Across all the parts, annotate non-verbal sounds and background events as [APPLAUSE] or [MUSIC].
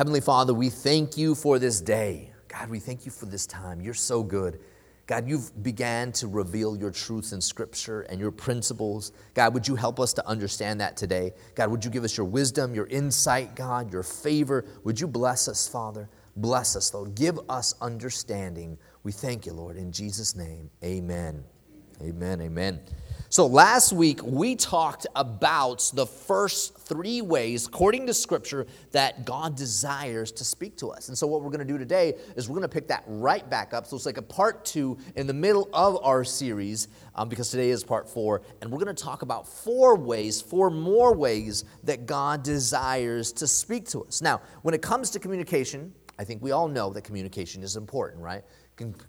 Heavenly Father, we thank you for this day. God, we thank you for this time. You're so good. God, you've began to reveal your truths in Scripture and your principles. God, would you help us to understand that today? God, would you give us your wisdom, your insight, God, your favor? Would you bless us, Father? Bless us, Lord. Give us understanding. We thank you, Lord. In Jesus' name, amen. Amen. Amen. So last week we talked about the first three ways, according to Scripture, that God desires to speak to us. And so what we're going to do today is we're going to pick that right back up. So it's like a part two in the middle of our series, um, because today is part four, and we're going to talk about four ways, four more ways that God desires to speak to us. Now, when it comes to communication, I think we all know that communication is important, right?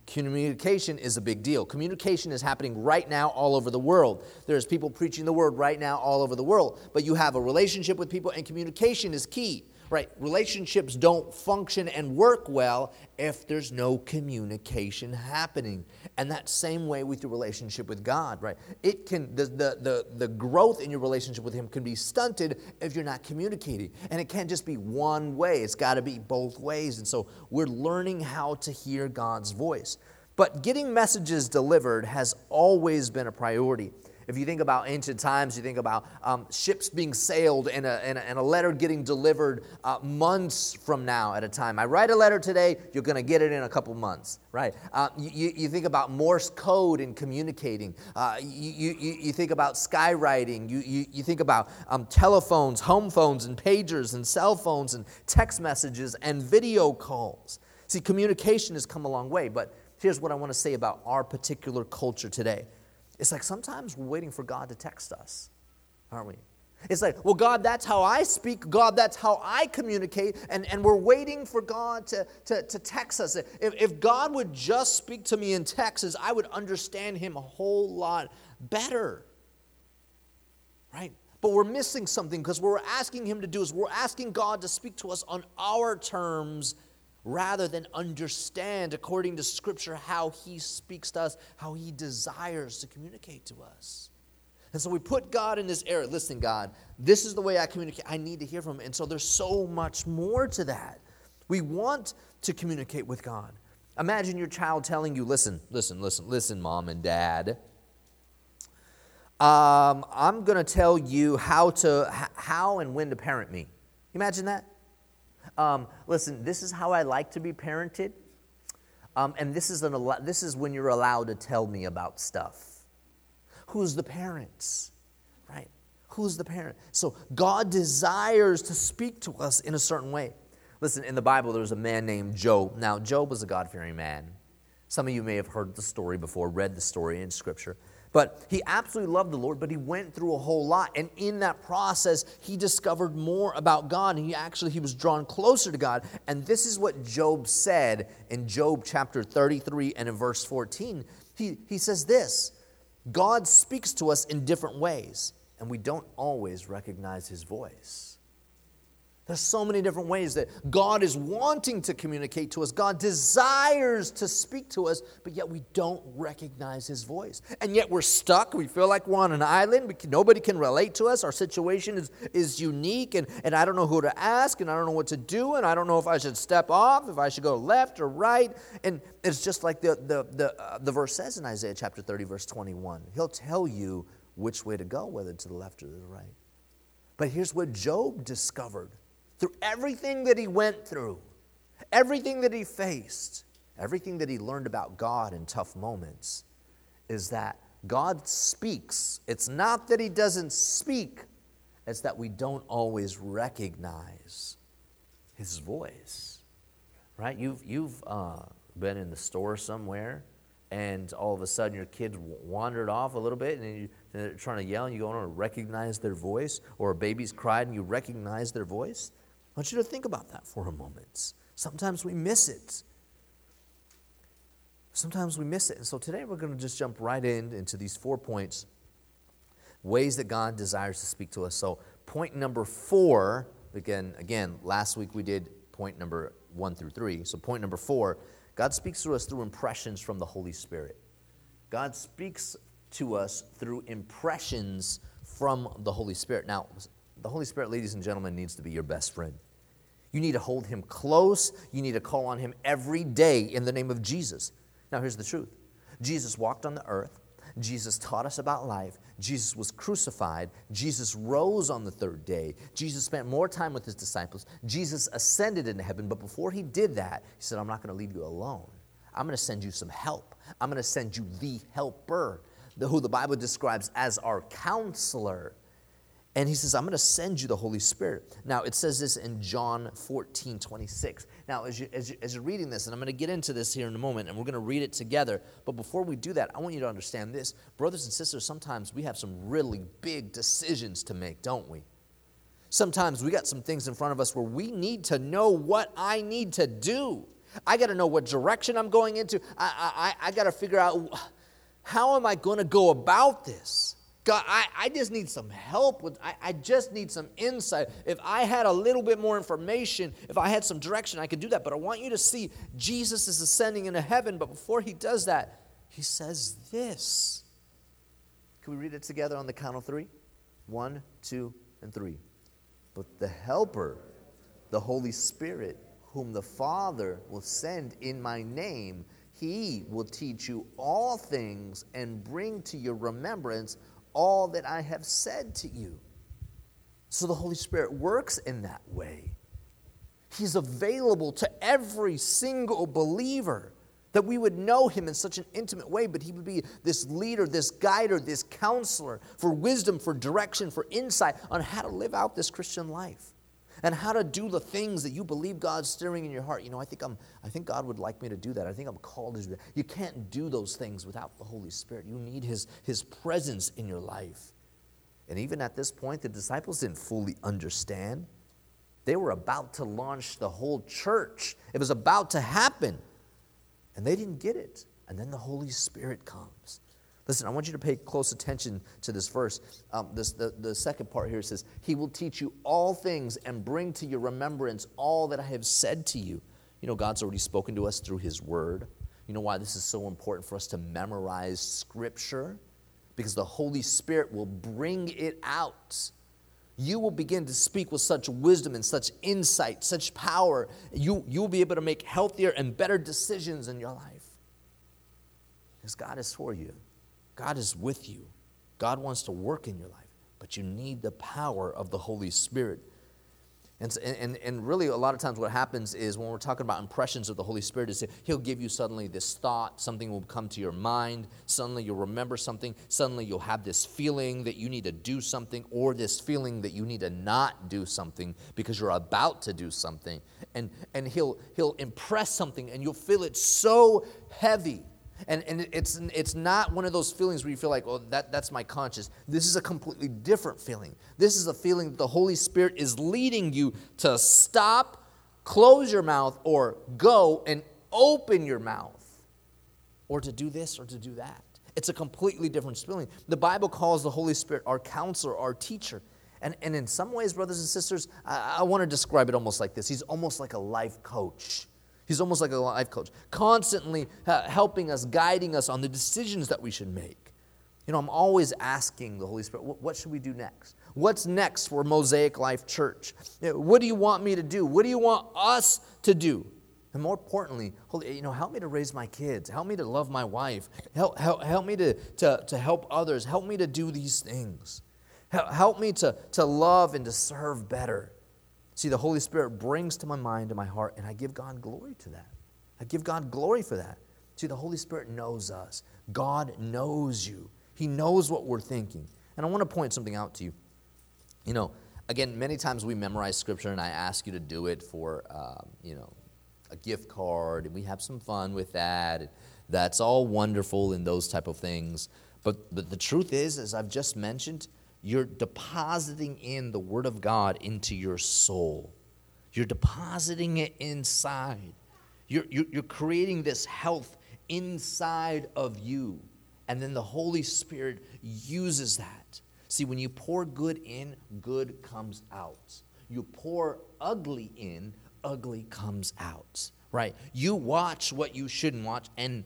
Communication is a big deal. Communication is happening right now all over the world. There's people preaching the word right now all over the world. But you have a relationship with people, and communication is key right? Relationships don't function and work well if there's no communication happening. And that same way with your relationship with God, right? It can, the, the, the, the growth in your relationship with Him can be stunted if you're not communicating. And it can't just be one way, it's got to be both ways. And so we're learning how to hear God's voice. But getting messages delivered has always been a priority. If you think about ancient times, you think about um, ships being sailed and a, and a, and a letter getting delivered uh, months from now at a time. I write a letter today, you're going to get it in a couple months, right? Uh, you, you think about Morse code and communicating. Uh, you, you, you think about skywriting. You, you, you think about um, telephones, home phones, and pagers, and cell phones, and text messages, and video calls. See, communication has come a long way, but here's what I want to say about our particular culture today. It's like sometimes we're waiting for God to text us, aren't we? It's like, well, God, that's how I speak. God, that's how I communicate. And, and we're waiting for God to, to, to text us. If, if God would just speak to me in Texas, I would understand Him a whole lot better. Right? But we're missing something because what we're asking Him to do is we're asking God to speak to us on our terms rather than understand, according to Scripture, how He speaks to us, how He desires to communicate to us. And so we put God in this area. Listen, God, this is the way I communicate. I need to hear from Him. And so there's so much more to that. We want to communicate with God. Imagine your child telling you, listen, listen, listen, listen, mom and dad. Um, I'm going to tell you how to, how and when to parent me. Imagine that. Um, listen, this is how I like to be parented. Um, and this is, an, this is when you're allowed to tell me about stuff. Who's the parents? Right? Who's the parent? So God desires to speak to us in a certain way. Listen, in the Bible, there was a man named Job. Now, Job was a God fearing man. Some of you may have heard the story before, read the story in Scripture. But he absolutely loved the Lord, but he went through a whole lot. And in that process, he discovered more about God. And he actually he was drawn closer to God. And this is what Job said in Job chapter 33 and in verse 14. He, he says this God speaks to us in different ways, and we don't always recognize his voice. There's so many different ways that God is wanting to communicate to us. God desires to speak to us, but yet we don't recognize His voice. And yet we're stuck. We feel like we're on an island. Can, nobody can relate to us. Our situation is, is unique, and, and I don't know who to ask, and I don't know what to do, and I don't know if I should step off, if I should go left or right. And it's just like the, the, the, uh, the verse says in Isaiah chapter 30, verse 21. He'll tell you which way to go, whether to the left or to the right. But here's what Job discovered through everything that he went through, everything that he faced, everything that he learned about God in tough moments, is that God speaks. It's not that he doesn't speak, it's that we don't always recognize his voice. Right? You've, you've uh, been in the store somewhere and all of a sudden your kid wandered off a little bit and you, they're trying to yell and you go on to recognize their voice or a baby's cried and you recognize their voice I want you to think about that for a moment. Sometimes we miss it. Sometimes we miss it. And so today we're going to just jump right in into these four points ways that God desires to speak to us. So, point number four, again, again, last week we did point number one through three. So, point number four, God speaks to us through impressions from the Holy Spirit. God speaks to us through impressions from the Holy Spirit. Now, the Holy Spirit, ladies and gentlemen, needs to be your best friend. You need to hold him close. You need to call on him every day in the name of Jesus. Now, here's the truth Jesus walked on the earth. Jesus taught us about life. Jesus was crucified. Jesus rose on the third day. Jesus spent more time with his disciples. Jesus ascended into heaven. But before he did that, he said, I'm not going to leave you alone. I'm going to send you some help. I'm going to send you the helper, who the Bible describes as our counselor. And he says, I'm going to send you the Holy Spirit. Now, it says this in John 14, 26. Now, as, you, as, you, as you're reading this, and I'm going to get into this here in a moment, and we're going to read it together. But before we do that, I want you to understand this. Brothers and sisters, sometimes we have some really big decisions to make, don't we? Sometimes we got some things in front of us where we need to know what I need to do. I got to know what direction I'm going into. I, I, I got to figure out how am I going to go about this? God, I, I just need some help with, I, I just need some insight. If I had a little bit more information, if I had some direction, I could do that. But I want you to see Jesus is ascending into heaven, but before he does that, he says this. Can we read it together on the count of three? One, two, and three. But the Helper, the Holy Spirit, whom the Father will send in my name, he will teach you all things and bring to your remembrance all that I have said to you. So the Holy Spirit works in that way. He's available to every single believer that we would know him in such an intimate way, but he would be this leader, this guider, this counselor for wisdom, for direction, for insight on how to live out this Christian life and how to do the things that you believe God's stirring in your heart. You know, I think I'm I think God would like me to do that. I think I'm called to do that. You can't do those things without the Holy Spirit. You need his his presence in your life. And even at this point the disciples didn't fully understand. They were about to launch the whole church. It was about to happen. And they didn't get it. And then the Holy Spirit comes. Listen, I want you to pay close attention to this verse. Um, this, the, the second part here says, He will teach you all things and bring to your remembrance all that I have said to you. You know, God's already spoken to us through His Word. You know why this is so important for us to memorize Scripture? Because the Holy Spirit will bring it out. You will begin to speak with such wisdom and such insight, such power. You, you will be able to make healthier and better decisions in your life. Because God is for you. God is with you. God wants to work in your life, but you need the power of the Holy Spirit. And, and, and really, a lot of times, what happens is when we're talking about impressions of the Holy Spirit, is He'll give you suddenly this thought, something will come to your mind, suddenly you'll remember something, suddenly you'll have this feeling that you need to do something, or this feeling that you need to not do something because you're about to do something. And, and he'll, he'll impress something, and you'll feel it so heavy and, and it's, it's not one of those feelings where you feel like, oh, that, that's my conscience. This is a completely different feeling. This is a feeling that the Holy Spirit is leading you to stop, close your mouth, or go and open your mouth, or to do this or to do that. It's a completely different feeling. The Bible calls the Holy Spirit our counselor, our teacher. And, and in some ways, brothers and sisters, I, I want to describe it almost like this He's almost like a life coach. He's almost like a life coach, constantly uh, helping us, guiding us on the decisions that we should make. You know, I'm always asking the Holy Spirit, what should we do next? What's next for Mosaic Life Church? What do you want me to do? What do you want us to do? And more importantly, Holy, you know, help me to raise my kids. Help me to love my wife. Help, help, help me to, to, to help others. Help me to do these things. Help, help me to, to love and to serve better. See, the Holy Spirit brings to my mind and my heart, and I give God glory to that. I give God glory for that. See, the Holy Spirit knows us. God knows you. He knows what we're thinking. And I want to point something out to you. You know, again, many times we memorize Scripture, and I ask you to do it for, um, you know, a gift card, and we have some fun with that. That's all wonderful in those type of things. But, but the truth is, as I've just mentioned, you're depositing in the Word of God into your soul. You're depositing it inside. You're, you're, you're, creating this health inside of you. And then the Holy Spirit uses that. See, when you pour good in, good comes out. You pour ugly in, ugly comes out. Right? You watch what you shouldn't watch, and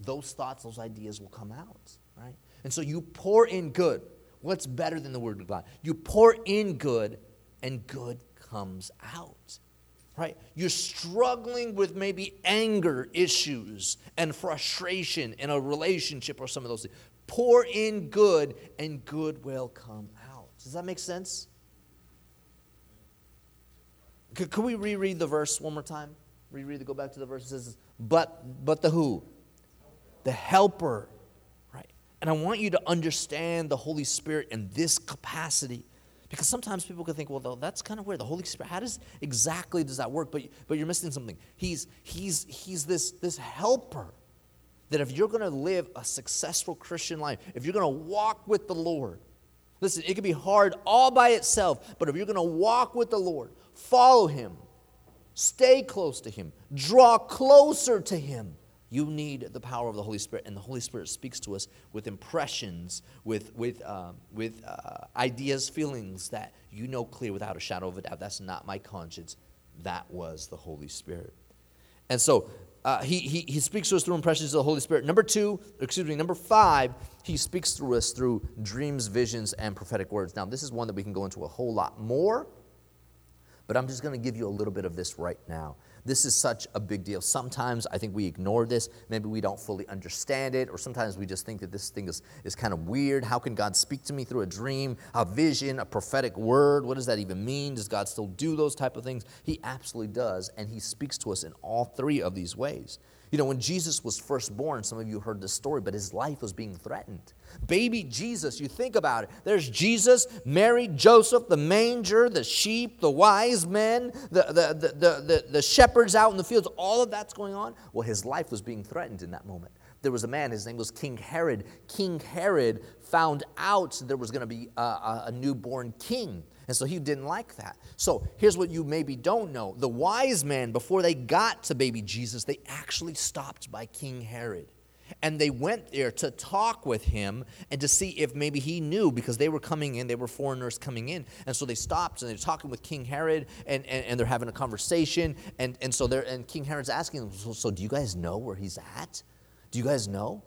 those thoughts, those ideas will come out. And so you pour in good. What's better than the word of God? You pour in good, and good comes out. Right? You're struggling with maybe anger issues and frustration in a relationship or some of those things. Pour in good, and good will come out. Does that make sense? Could, could we reread the verse one more time? Reread the go back to the verse. It says, but but the who? The helper. And I want you to understand the Holy Spirit in this capacity. Because sometimes people can think, well, that's kind of weird. The Holy Spirit, how does exactly does that work? But but you're missing something. He's he's he's this this helper that if you're going to live a successful Christian life, if you're going to walk with the Lord, listen, it can be hard all by itself, but if you're going to walk with the Lord, follow Him, stay close to Him, draw closer to Him, you need the power of the Holy Spirit. And the Holy Spirit speaks to us with impressions, with, with, uh, with uh, ideas, feelings that you know clear without a shadow of a doubt. That's not my conscience. That was the Holy Spirit. And so uh, he, he, he speaks to us through impressions of the Holy Spirit. Number two, excuse me, number five, he speaks through us through dreams, visions, and prophetic words. Now, this is one that we can go into a whole lot more, but I'm just going to give you a little bit of this right now. This is such a big deal. Sometimes I think we ignore this. Maybe we don't fully understand it, or sometimes we just think that this thing is, is kind of weird. How can God speak to me through a dream, a vision, a prophetic word? What does that even mean? Does God still do those type of things? He absolutely does, and He speaks to us in all three of these ways. You know, when Jesus was first born, some of you heard this story, but his life was being threatened. Baby Jesus, you think about it. There's Jesus, Mary, Joseph, the manger, the sheep, the wise men, the, the, the, the, shepherds out in the fields. All of that's going on. Well, his life was being threatened in that moment. There was a man, his name was King Herod. King Herod found out there was going to be a newborn king. And so he didn't like that. So here's what you maybe don't know the wise men, before they got to baby Jesus, they actually stopped by King Herod. And they went there to talk with him and to see if maybe he knew because they were coming in, they were foreigners coming in. And so they stopped and they're talking with King Herod and, and, and they're having a conversation. And, and so they're, and King Herod's asking them, so, so do you guys know where he's at? Do you guys know?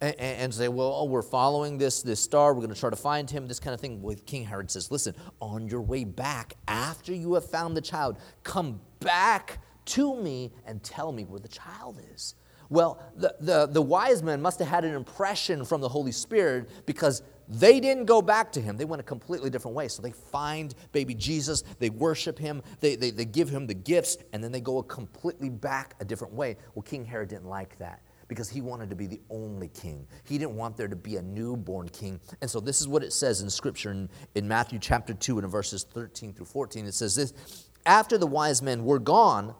And, and say, well, oh, we're following this, this star, we're going to try to find him, this kind of thing. With King Herod says, listen, on your way back, after you have found the child, come back to me and tell me where the child is. Well, the, the, the wise men must have had an impression from the Holy Spirit because they didn't go back to him. They went a completely different way. So they find baby Jesus, they worship him, they, they, they give him the gifts, and then they go a completely back a different way. Well, King Herod didn't like that because he wanted to be the only king. He didn't want there to be a newborn king. And so this is what it says in Scripture in, in Matthew chapter 2 and verses 13 through 14. It says this After the wise men were gone,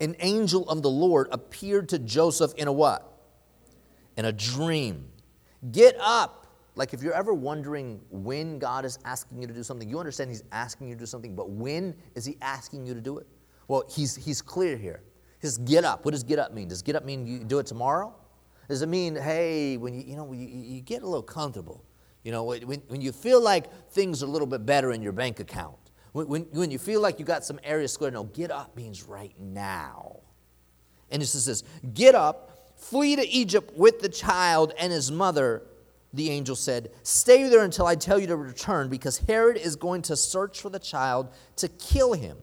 an angel of the Lord appeared to Joseph in a what? In a dream. Get up. Like if you're ever wondering when God is asking you to do something, you understand He's asking you to do something, but when is He asking you to do it? Well, He's, he's clear here. Just get up. What does get up mean? Does get up mean you do it tomorrow? Does it mean, hey, when you, you know, you, you get a little comfortable, you know, when, when you feel like things are a little bit better in your bank account, when, when, when you feel like you got some areas squared, no, get up means right now. And it says get up, flee to Egypt with the child and his mother. The angel said, Stay there until I tell you to return, because Herod is going to search for the child to kill him.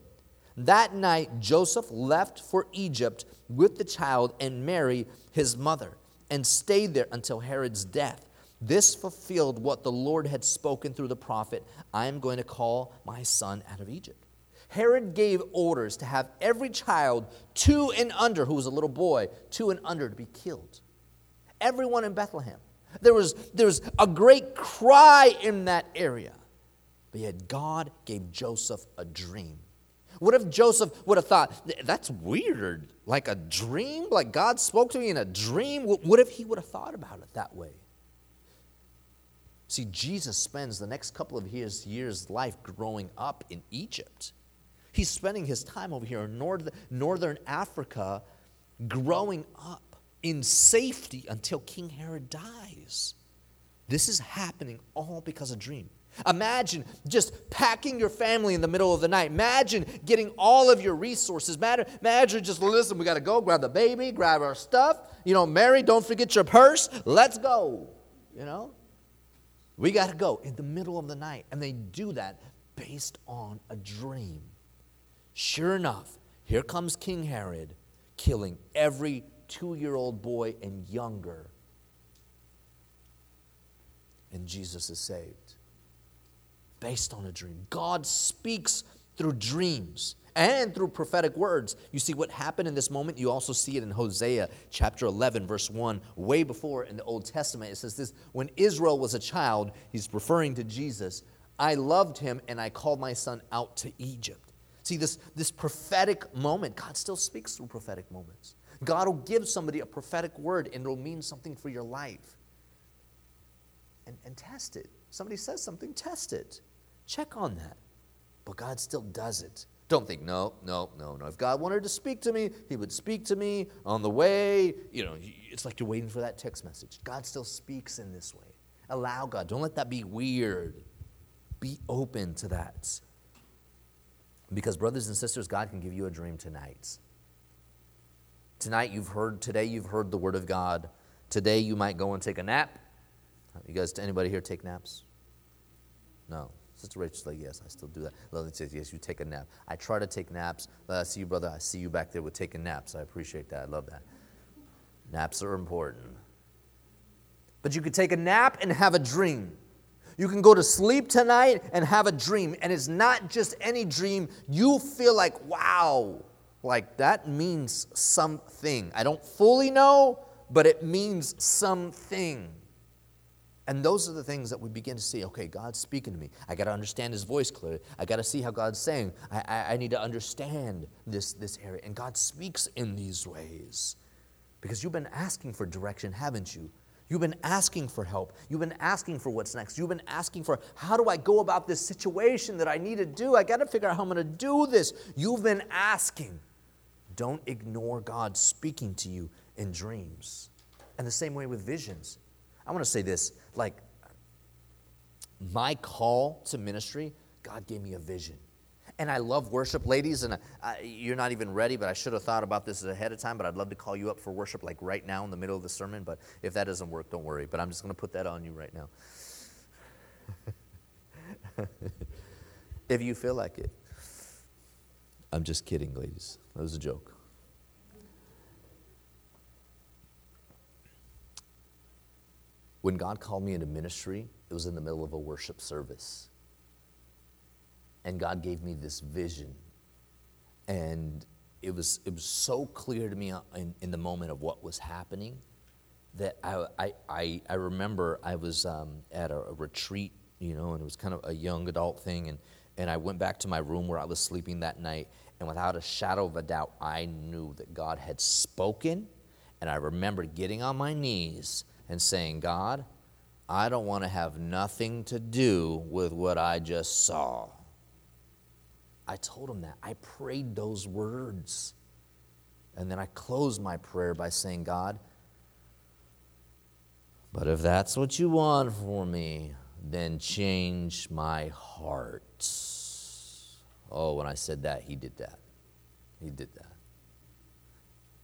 That night, Joseph left for Egypt with the child and Mary, his mother, and stayed there until Herod's death. This fulfilled what the Lord had spoken through the prophet I am going to call my son out of Egypt. Herod gave orders to have every child two and under, who was a little boy, two and under, to be killed. Everyone in Bethlehem. There was, there was a great cry in that area. But yet God gave Joseph a dream. What if Joseph would have thought, that's weird, like a dream? Like God spoke to me in a dream? What if he would have thought about it that way? See, Jesus spends the next couple of years, years life growing up in Egypt. He's spending his time over here in north, northern Africa, growing up in safety until King Herod dies. This is happening all because of a dream. Imagine just packing your family in the middle of the night. Imagine getting all of your resources. Imagine just listen, we got to go grab the baby, grab our stuff. You know, Mary, don't forget your purse. Let's go. You know, we got to go in the middle of the night. And they do that. based on a dream. Sure enough, here comes King Herod killing every two year old boy and younger. And Jesus is saved based on a dream. God speaks through dreams and through prophetic words. You see what happened in this moment? You also see it in Hosea chapter 11, verse 1, way before in the Old Testament. It says this When Israel was a child, he's referring to Jesus, I loved him and I called my son out to Egypt. See, this, this prophetic moment, God still speaks through prophetic moments. God will give somebody a prophetic word and it'll mean something for your life. And, and test it. Somebody says something, test it. Check on that. But God still does it. Don't think, no, no, no, no. If God wanted to speak to me, He would speak to me on the way. You know, it's like you're waiting for that text message. God still speaks in this way. Allow God. Don't let that be weird. Be open to that. Because, brothers and sisters, God can give you a dream tonight. Tonight, you've heard, today, you've heard the Word of God. Today, you might go and take a nap. You guys, anybody here take naps? No. Sister Rachel's like, yes, I still do that. Lily says, yes, you take a nap. I try to take naps. I see you, brother. I see you back there with taking naps. I appreciate that. I love that. Naps are important. But you could take a nap and have a dream. You can go to sleep tonight and have a dream. And it's not just any dream. You feel like, wow, like that means something. I don't fully know, but it means something. And those are the things that we begin to see. Okay, God's speaking to me. I got to understand His voice clearly. I got to see how God's saying. I, I, I, need to understand this, this area. And God speaks in these ways. Because you've been asking for direction, haven't you? You've been asking for help. You've been asking for what's next. You've been asking for how do I go about this situation that I need to do? I got to figure out how I'm going to do this. You've been asking. Don't ignore God speaking to you in dreams. And the same way with visions. I want to say this like, my call to ministry, God gave me a vision. And I love worship, ladies, and I, you're not even ready, but I should have thought about this ahead of time. But I'd love to call you up for worship, like right now in the middle of the sermon. But if that doesn't work, don't worry. But I'm just going to put that on you right now. [LAUGHS] if you feel like it. I'm just kidding, ladies. That was a joke. When God called me into ministry, it was in the middle of a worship service. And God gave me this vision. And it was, it was so clear to me in, in the moment of what was happening that I, I, I, remember I was um, at a, a, retreat, you know, and it was kind of a young adult thing. And, and I went back to my room where I was sleeping that night. And without a shadow of a doubt, I knew that God had spoken. And I remember getting on my knees and saying, God, I don't want to have nothing to do with what I just saw. I told him that. I prayed those words. And then I closed my prayer by saying, God, but if that's what you want for me, then change my heart. Oh, when I said that, he did that. He did that.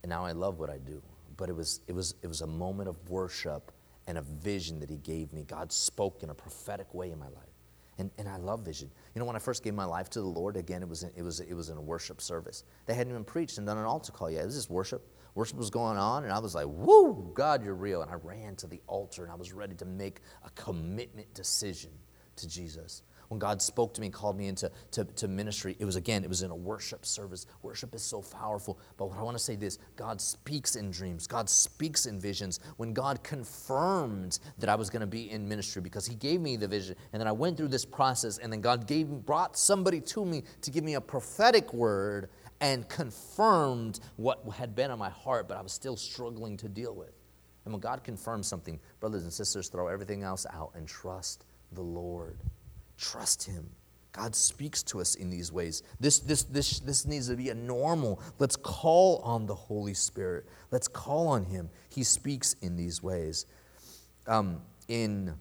And now I love what I do but it was, it, was, it was a moment of worship and a vision that He gave me. God spoke in a prophetic way in my life. And, and I love vision. You know, when I first gave my life to the Lord, again, it was, in, it, was, it was in a worship service. They hadn't even preached and done an altar call yet. It was just worship. Worship was going on, and I was like, woo, God, you're real. And I ran to the altar, and I was ready to make a commitment decision to Jesus when God spoke to me and called me into to, to ministry, it was again, it was in a worship service. Worship is so powerful. But what I want to say this God speaks in dreams, God speaks in visions. When God confirmed that I was going to be in ministry because He gave me the vision, and then I went through this process, and then God gave brought somebody to me to give me a prophetic word and confirmed what had been on my heart, but I was still struggling to deal with. And when God confirms something, brothers and sisters, throw everything else out and trust the Lord. Trust Him. God speaks to us in these ways. This, this, this, this needs to be a normal. Let's call on the Holy Spirit. Let's call on Him. He speaks in these ways. Um, in,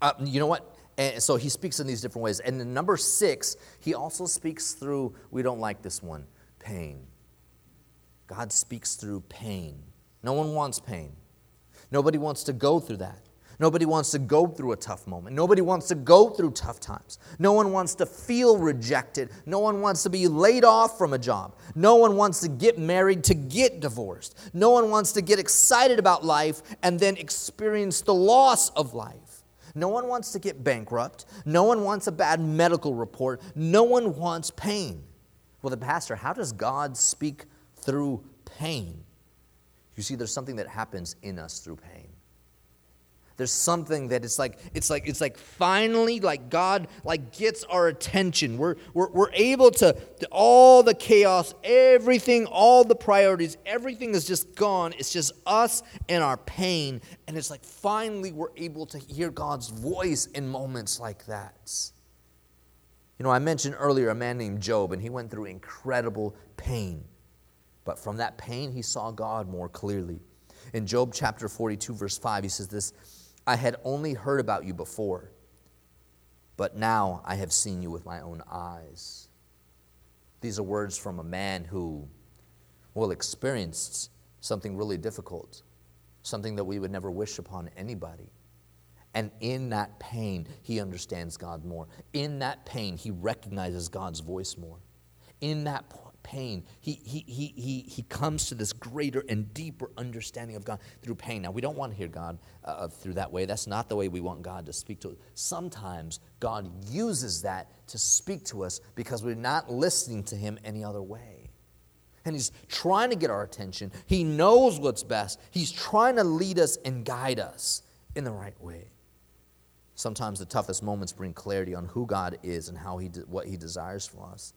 uh, you know what? And so he speaks in these different ways. And number six, he also speaks through, we don't like this one, pain. God speaks through pain. No one wants pain. Nobody wants to go through that. Nobody wants to go through a tough moment. Nobody wants to go through tough times. No one wants to feel rejected. No one wants to be laid off from a job. No one wants to get married to get divorced. No one wants to get excited about life and then experience the loss of life. No one wants to get bankrupt. No one wants a bad medical report. No one wants pain. Well, the pastor, how does God speak through pain? You see, there's something that happens in us through pain there's something that it's like it's like it's like finally like god like gets our attention. We're we're, we're able to, to all the chaos everything all the priorities everything is just gone. It's just us and our pain. And it's like finally we're able to hear god's voice in moments like that. You know i mentioned earlier a man named job and he went through incredible pain. But from that pain he saw god more clearly. In job chapter 42 verse 5 he says this I had only heard about you before, but now I have seen you with my own eyes. These are words from a man who, well, experienced something really difficult, something that we would never wish upon anybody. And in that pain, he understands God more. In that pain, he recognizes God's voice more. In that pain, he, he, he, he, he comes to this greater and deeper understanding of God through pain. Now, we don't want to hear God uh, through that way. That's not the way we want God to speak to us. Sometimes God uses that to speak to us because we're not listening to Him any other way. And He's trying to get our attention. He knows what's best. He's trying to lead us and guide us in the right way. Sometimes the toughest moments bring clarity on who God is and how he de- what He desires for us.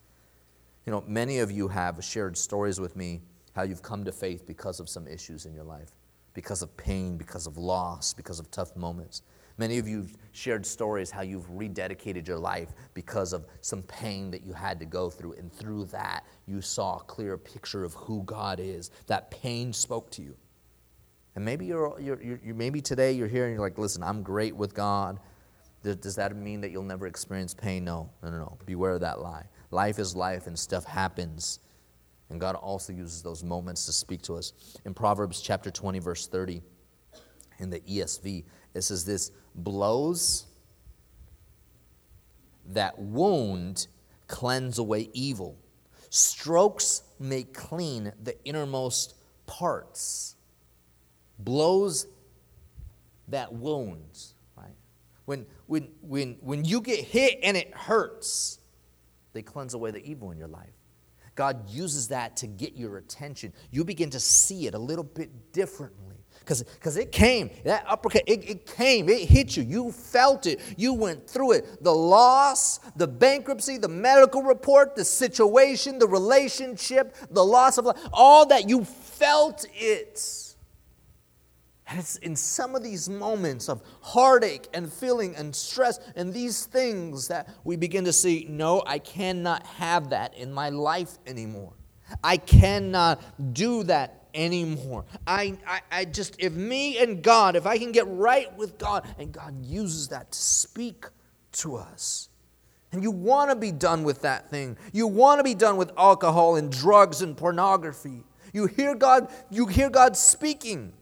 You know, many of you have shared stories with me how you've come to faith because of some issues in your life, because of pain, because of loss, because of tough moments. Many of you've shared stories how you've rededicated your life because of some pain that you had to go through, and through that, you saw a clear picture of who God is. That pain spoke to you. And maybe you're, you're, you're, maybe today you're here and you're like, listen, I'm great with God. Does that mean that you'll never experience pain? No, no, no, no. Beware of that lie. Life is life and stuff happens. And God also uses those moments to speak to us. In Proverbs chapter 20, verse 30, in the ESV, it says this blows that wound cleanse away evil, strokes make clean the innermost parts. Blows that wounds, right? When, when, when, when you get hit and it hurts, they cleanse away the evil in your life. God uses that to get your attention. You begin to see it a little bit differently. Because it came, that uppercut, it, it came, it hit you. You felt it. You went through it. The loss, the bankruptcy, the medical report, the situation, the relationship, the loss of life, all that, you felt it. And it's in some of these moments of heartache and feeling and stress and these things that we begin to see no, I cannot have that in my life anymore. I cannot do that anymore. I, I, I just, if me and God, if I can get right with God, and God uses that to speak to us. And you want to be done with that thing. You want to be done with alcohol and drugs and pornography. You hear God, you hear God speaking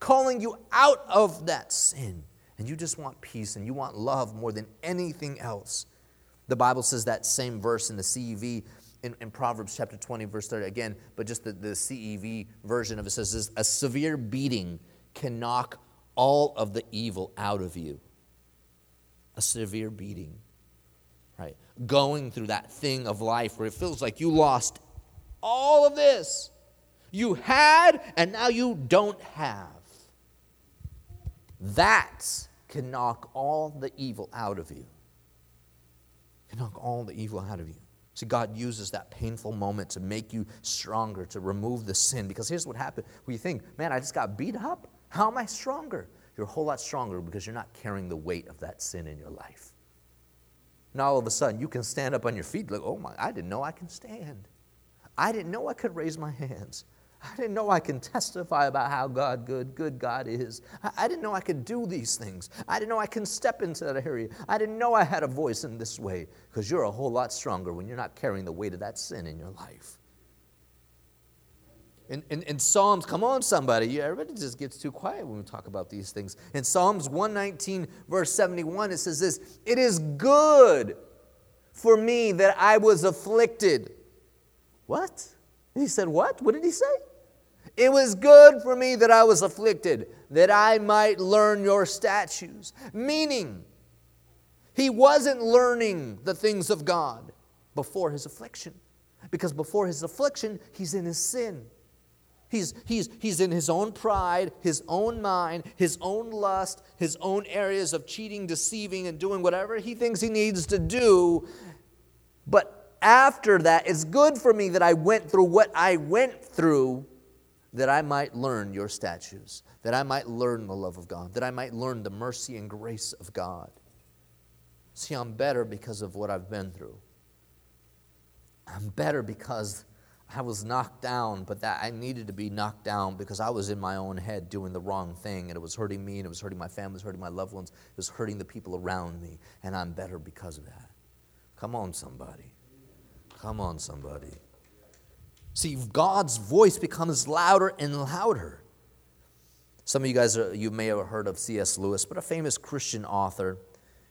calling you out of that sin. And you just want peace and you want love more than anything else. The Bible says that same verse in the CEV in, in Proverbs chapter 20, verse 30 again, but just the, the CEV version of it says this, a severe beating can knock all of the evil out of you. A severe beating, right? Going through that thing of life where it feels like you lost all of this. You had, and now you don't have. That can knock all the evil out of you. Can knock all the evil out of you. See, God uses that painful moment to make you stronger, to remove the sin. Because here's what happened. When you think, man, I just got beat up. How am I stronger? You're a whole lot stronger because you're not carrying the weight of that sin in your life. Now all of a sudden you can stand up on your feet like, oh my, I didn't know I can stand. I didn't know I could raise my hands. I didn't know I can testify about how God good, good God is. I, didn't know I could do these things. I didn't know I can step into that area. I didn't know I had a voice in this way because you're a whole lot stronger when you're not carrying the weight of that sin in your life. In, in, in, Psalms, come on, somebody. Everybody just gets too quiet when we talk about these things. In Psalms 119, verse 71, it says this It is good for me that I was afflicted. What? He said, What? What did he say? It was good for me that I was afflicted, that I might learn your statutes. Meaning, he wasn't learning the things of God before his affliction. Because before his affliction, he's in his sin. He's, he's, he's in his own pride, his own mind, his own lust, his own areas of cheating, deceiving, and doing whatever he thinks he needs to do. But after that, it's good for me that I went through what I went through that I might learn your statutes, that I might learn the love of God, that I might learn the mercy and grace of God. See, I'm better because of what I've been through. I'm better because I was knocked down, but that I needed to be knocked down because I was in my own head doing the wrong thing, and it was hurting me, and it was hurting my family, it was hurting my loved ones, it was hurting the people around me, and I'm better because of that. Come on, somebody. Come on, somebody. See, God's voice becomes louder and louder. Some of you guys, are, you may have heard of C.S. Lewis, but a famous Christian author.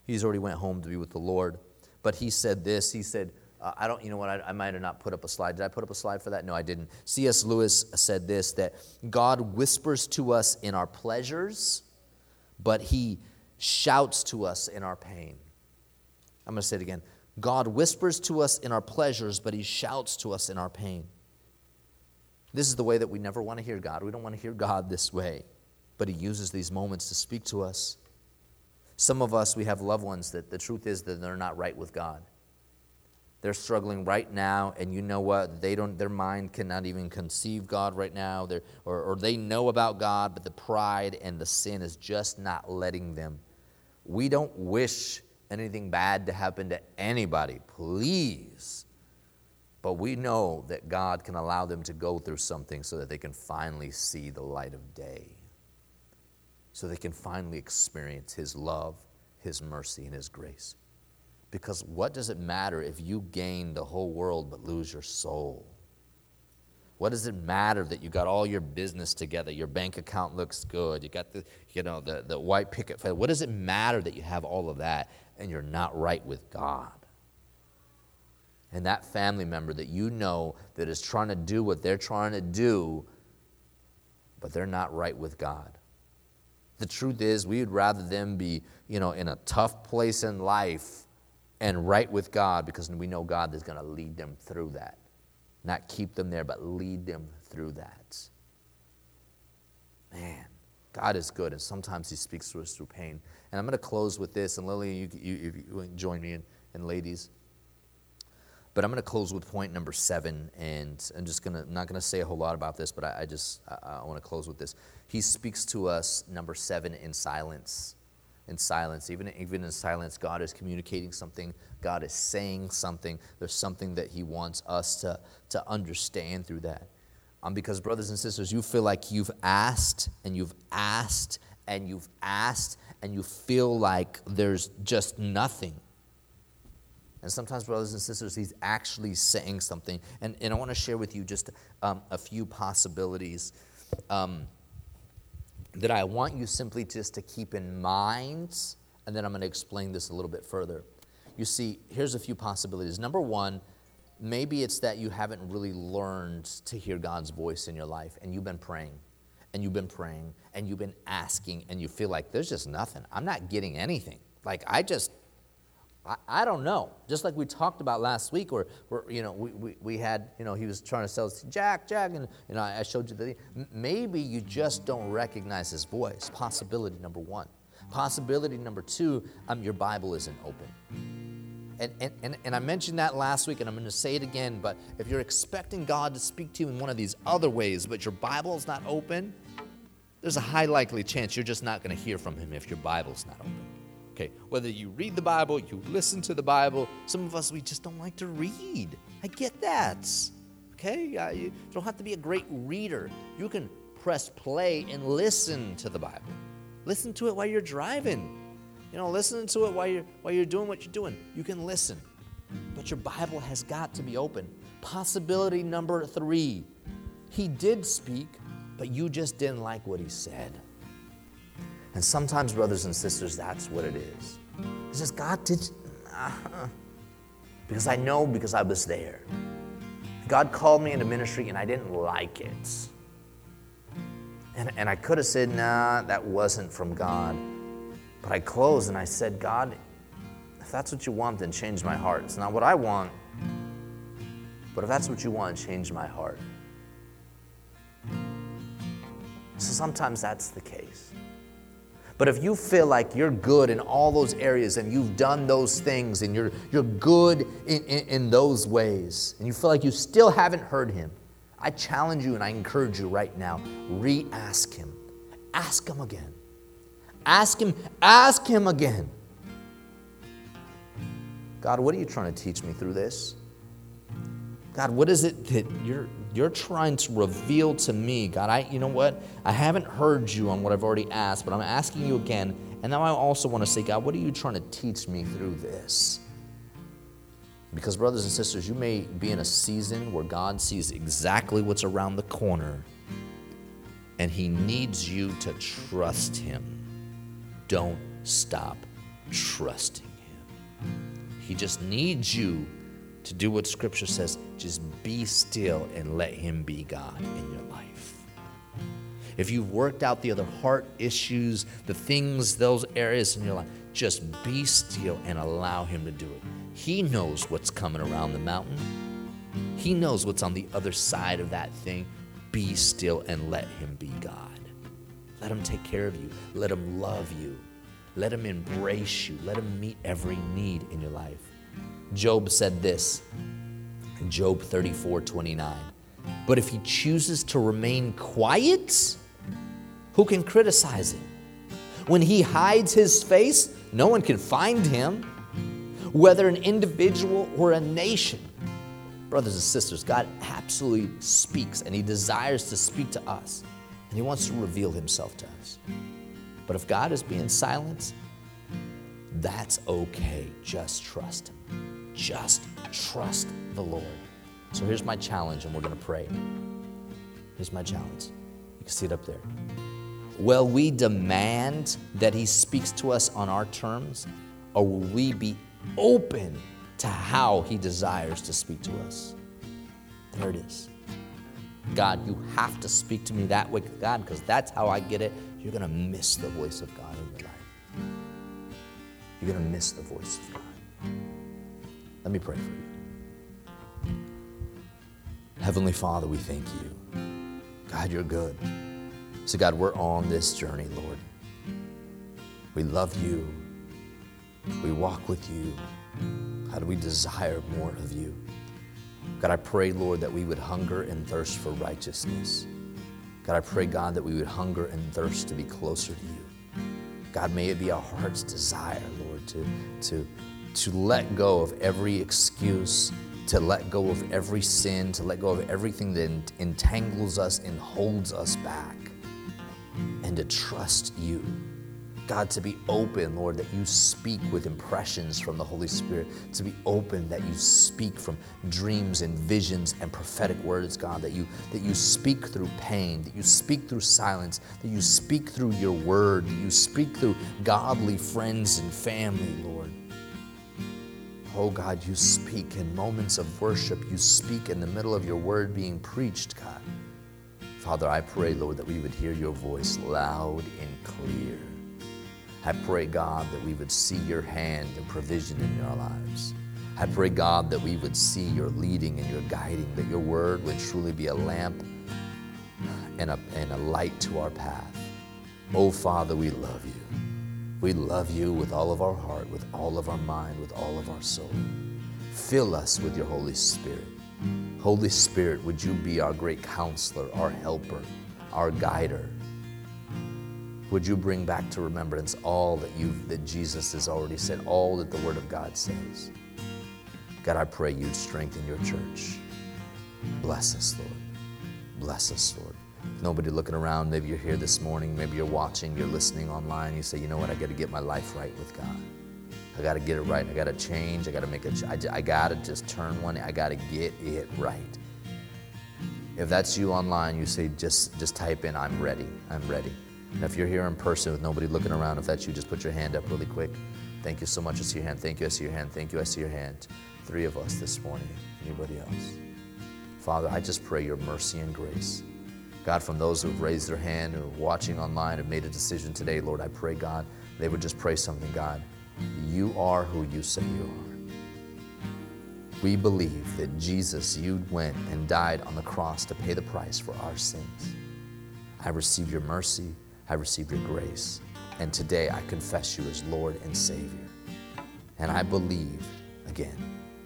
He's already went home to be with the Lord. But he said this. He said, uh, I don't, you know what, I, I might have not put up a slide. Did I put up a slide for that? No, I didn't. C.S. Lewis said this that God whispers to us in our pleasures, but he shouts to us in our pain. I'm going to say it again. God whispers to us in our pleasures, but he shouts to us in our pain. This is the way that we never want to hear God. We don't want to hear God this way, but he uses these moments to speak to us. Some of us, we have loved ones that the truth is that they're not right with God. They're struggling right now, and you know what? They don't. Their mind cannot even conceive God right now. Or, or they know about God, but the pride and the sin is just not letting them. We don't wish anything bad to happen to anybody, please. But we know that God can allow them to go through something so that they can finally see the light of day, so they can finally experience His love, His mercy, and His grace. Because what does it matter if you gain the whole world but lose your soul? What does it matter that you got all your business together? Your bank account looks good. You got the, you know, the, the white picket fence. What does it matter that you have all of that and you're not right with God? And that family member that you know that is trying to do what they're trying to do, but they're not right with God. The truth is, we would rather them be, you know, in a tough place in life and right with God because we know God is going to lead them through that. Not keep them there, but lead them through that. Man, God is good, and sometimes He speaks to us through pain. And I'm going to close with this, and Lily, you, you, you join me, and, and ladies. But I'm going to close with point number seven, and I'm just going to not going to say a whole lot about this, but I, I just I, I want to close with this. He speaks to us, number seven, in silence in silence. Even, even in silence, God is communicating something, God is saying something. There's something that He wants us to, to understand through that. Um, because, brothers and sisters, you feel like you've asked and you've asked and you've asked and you feel like there's just nothing. And sometimes, brothers and sisters, he's actually saying something. And, and I want to share with you just um, a few possibilities. Um, that I want you simply just to keep in mind, and then I'm going to explain this a little bit further. You see, here's a few possibilities. Number one, maybe it's that you haven't really learned to hear God's voice in your life, and you've been praying, and you've been praying, and you've been asking, and you feel like there's just nothing. I'm not getting anything. Like, I just, I, I don't know. Just like we talked about last week, where, where you know, we, we, we had, you know, he was trying to sell us, Jack, Jack, and you know, I showed you the, maybe you just don't recognize his voice. Possibility number one. Possibility number two, um, your Bible isn't open. And, and, and, and I mentioned that last week, and I'm going to say it again, but if you're expecting God to speak to you in one of these other ways, but your Bible is not open, there's a high likely chance you're just not going to hear from him if your Bible's not open. Okay, whether you read the Bible, you listen to the Bible, some of us, we just don't like to read. I get that. Okay, you don't have to be a great reader. You can press play and listen to the Bible. Listen to it while you're driving. You know, listen to it while you're, while you're doing what you're doing. You can listen. But your Bible has got to be open. Possibility number three He did speak, but you just didn't like what he said. And sometimes, brothers and sisters, that's what it is. It's just, God, did. Uh, [LAUGHS] because I know because I was there. God called me into ministry and I didn't like it. And, and I could have said, nah, that wasn't from God. But I closed and I said, God, if that's what you want, then change my heart. It's not what I want, but if that's what you want, change my heart. So sometimes that's the case. But if you feel like you're good in all those areas and you've done those things and you're, you're good in, in, in those ways and you feel like you still haven't heard Him, I challenge you and I encourage you right now re ask Him. Ask Him again. Ask Him, ask Him again. God, what are you trying to teach me through this? God, what is it that you're you're trying to reveal to me, God, I you know what? I haven't heard you on what I've already asked, but I'm asking you again. And now I also want to say, God, what are you trying to teach me through this? Because, brothers and sisters, you may be in a season where God sees exactly what's around the corner and He needs you to trust Him. Don't stop trusting Him. He just needs you to do what Scripture says just be still and let Him be God in your life. If you've worked out the other heart issues, the things, those areas in your life, just be still and allow Him to do it. He knows what's coming around the mountain, He knows what's on the other side of that thing. Be still and let Him be God. Let Him take care of you, let Him love you, let Him embrace you, let Him meet every need in your life. Job said this in Job 34 29. But if he chooses to remain quiet, who can criticize him? When he hides his face, no one can find him, whether an individual or a nation. Brothers and sisters, God absolutely speaks and he desires to speak to us, and he wants to reveal himself to us. But if God is being silent, that's okay. Just trust him. Just trust the Lord. So here's my challenge, and we're going to pray. Here's my challenge. You can see it up there. Will we demand that He speaks to us on our terms, or will we be open to how He desires to speak to us? There it is. God, you have to speak to me that way, God, because that's how I get it. You're going to miss the voice of God in your life. You're going to miss the voice of God. Let me pray for you. Heavenly Father, we thank you. God, you're good. So, God, we're on this journey, Lord. We love you. We walk with you. How do we desire more of you. God, I pray, Lord, that we would hunger and thirst for righteousness. God, I pray, God, that we would hunger and thirst to be closer to you. God, may it be our heart's desire, Lord, to, to to let go of every excuse, to let go of every sin, to let go of everything that entangles us and holds us back, and to trust you. God, to be open, Lord, that you speak with impressions from the Holy Spirit, to be open that you speak from dreams and visions and prophetic words, God, that you that you speak through pain, that you speak through silence, that you speak through your word, that you speak through godly friends and family, Lord. Oh God, you speak in moments of worship. You speak in the middle of your word being preached, God. Father, I pray, Lord, that we would hear your voice loud and clear. I pray, God, that we would see your hand and provision in our lives. I pray, God, that we would see your leading and your guiding, that your word would truly be a lamp and a, and a light to our path. Oh, Father, we love you. We love you with all of our heart, with all of our mind, with all of our soul. Fill us with your Holy Spirit. Holy Spirit, would you be our great counselor, our helper, our guider? Would you bring back to remembrance all that you that Jesus has already said, all that the Word of God says? God, I pray you'd strengthen your church. Bless us, Lord. Bless us, Lord. Nobody looking around. Maybe you're here this morning. Maybe you're watching, you're listening online. You say, you know what? I got to get my life right with God. I got to get it right. I got to change. I got to make a, I, I got to just turn one. I got to get it right. If that's you online, you say, just, just type in, I'm ready. I'm ready. And if you're here in person with nobody looking around, if that's you, just put your hand up really quick. Thank you so much. I see your hand. Thank you. I see your hand. Thank you. I see your hand. Three of us this morning. Anybody else? Father, I just pray your mercy and grace. God, from those who have raised their hand or watching online have made a decision today, Lord, I pray, God, they would just pray something, God. You are who you say you are. We believe that Jesus, you went and died on the cross to pay the price for our sins. I receive your mercy, I receive your grace, and today I confess you as Lord and Savior. And I believe, again,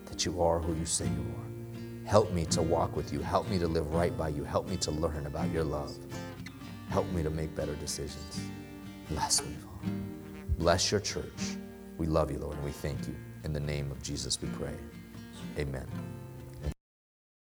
that you are who you say you are. Help me to walk with you. Help me to live right by you. Help me to learn about your love. Help me to make better decisions. Bless me, Father. Bless your church. We love you, Lord, and we thank you. In the name of Jesus, we pray. Amen.